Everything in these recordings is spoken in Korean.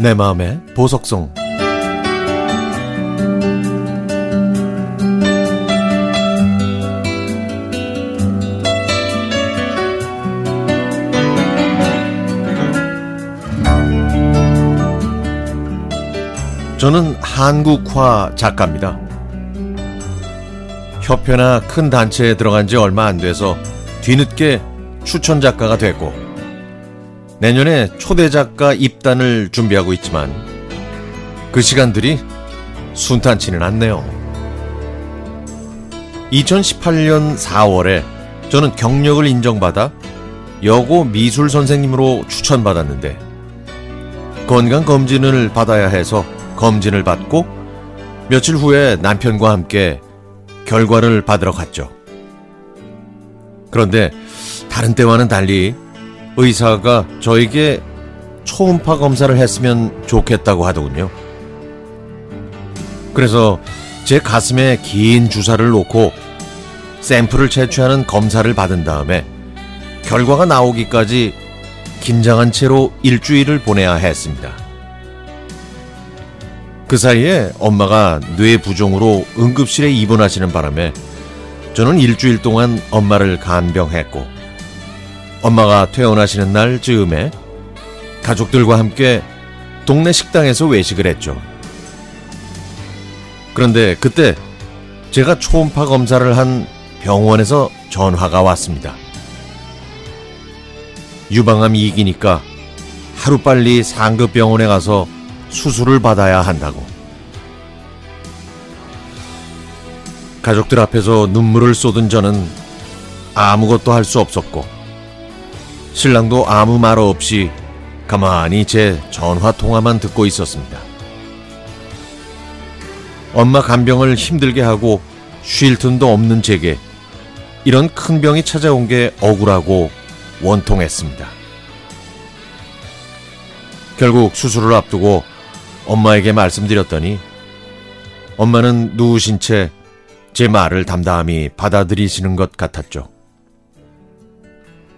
내 마음의 보석송 저는 한국화 작가입니다. 협회나 큰 단체에 들어간 지 얼마 안 돼서 뒤늦게 추천 작가가 됐고 내년에 초대 작가 입단을 준비하고 있지만 그 시간들이 순탄치는 않네요. 2018년 4월에 저는 경력을 인정받아 여고 미술 선생님으로 추천받았는데 건강 검진을 받아야 해서 검진을 받고 며칠 후에 남편과 함께 결과를 받으러 갔죠. 그런데 다른 때와는 달리 의사가 저에게 초음파 검사를 했으면 좋겠다고 하더군요. 그래서 제 가슴에 긴 주사를 놓고 샘플을 채취하는 검사를 받은 다음에 결과가 나오기까지 긴장한 채로 일주일을 보내야 했습니다. 그 사이에 엄마가 뇌 부종으로 응급실에 입원하시는 바람에 저는 일주일 동안 엄마를 간병했고 엄마가 퇴원하시는 날 즈음에 가족들과 함께 동네 식당에서 외식을 했죠. 그런데 그때 제가 초음파 검사를 한 병원에서 전화가 왔습니다. 유방암 이기니까 하루빨리 상급 병원에 가서 수술을 받아야 한다고. 가족들 앞에서 눈물을 쏟은 저는 아무것도 할 수 없었고, 신랑도 아무 말 없이 가만히 제 전화 통화만 듣고 있었습니다. 엄마 간병을 힘들게 하고 쉴 틈도 없는 제게 이런 큰 병이 찾아온 게 억울하고 원통했습니다. 결국 수술을 앞두고 엄마에게 말씀드렸더니 엄마는 누우신 채 제 말을 담담히 받아들이시는 것 같았죠.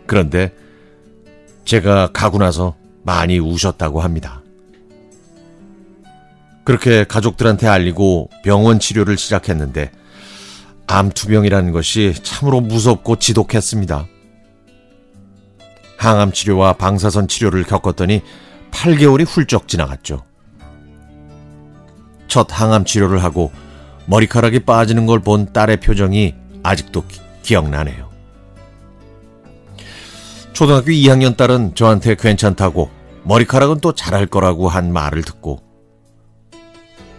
그런데 제가 가고 나서 많이 우셨다고 합니다. 그렇게 가족들한테 알리고 병원 치료를 시작했는데 암투병이라는 것이 참으로 무섭고 지독했습니다. 항암 치료와 방사선 치료를 겪었더니 8개월이 훌쩍 지나갔죠. 첫 항암 치료를 하고 머리카락이 빠지는 걸 본 딸의 표정이 아직도 기, 기억나네요. 초등학교 2학년 딸은 저한테 괜찮다고 머리카락은 또 잘할 거라고 한 말을 듣고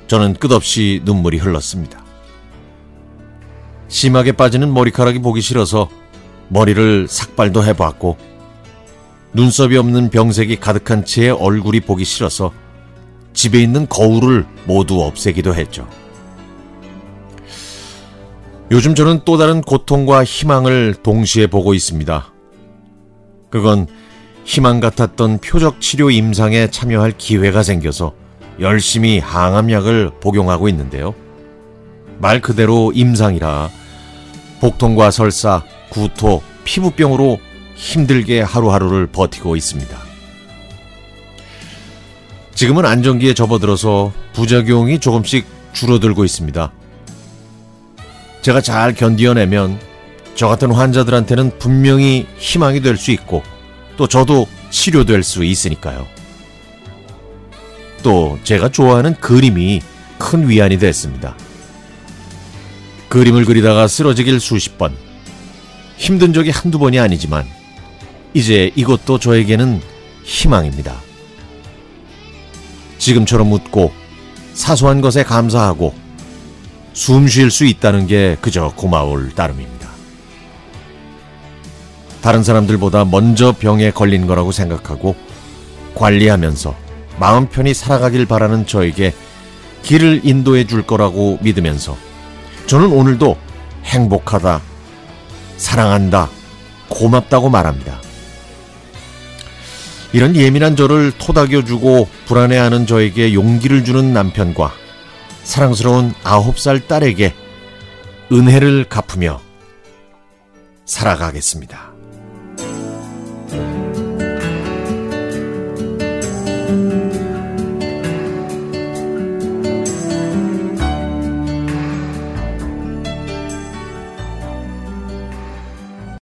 저는 끝없이 눈물이 흘렀습니다. 심하게 빠지는 머리카락이 보기 싫어서 머리를 삭발도 해보았고 눈썹이 없는 병색이 가득한 채의 얼굴이 보기 싫어서 집에 있는 거울을 모두 없애기도 했죠. 요즘 저는 또 다른 고통과 희망을 동시에 보고 있습니다. 그건 희망 같았던 표적 치료 임상에 참여할 기회가 생겨서 열심히 항암약을 복용하고 있는데요. 말 그대로 임상이라 복통과 설사, 구토, 피부병으로 힘들게 하루하루를 버티고 있습니다. 지금은 안정기에 접어들어서 부작용이 조금씩 줄어들고 있습니다. 제가 잘 견디어내면 저 같은 환자들한테는 분명히 희망이 될 수 있고 또 저도 치료될 수 있으니까요. 또 제가 좋아하는 그림이 큰 위안이 됐습니다. 그림을 그리다가 쓰러지길 수십 번. 힘든 적이 한두 번이 아니지만 이제 이것도 저에게는 희망입니다. 지금처럼 웃고 사소한 것에 감사하고 숨 쉴 수 있다는 게 그저 고마울 따름입니다. 다른 사람들보다 먼저 병에 걸린 거라고 생각하고 관리하면서 마음 편히 살아가길 바라는 저에게 길을 인도해 줄 거라고 믿으면서 저는 오늘도 행복하다, 사랑한다, 고맙다고 말합니다. 이런 예민한 저를 토닥여주고 불안해하는 저에게 용기를 주는 남편과 사랑스러운 아홉 살 딸에게 은혜를 갚으며 살아가겠습니다.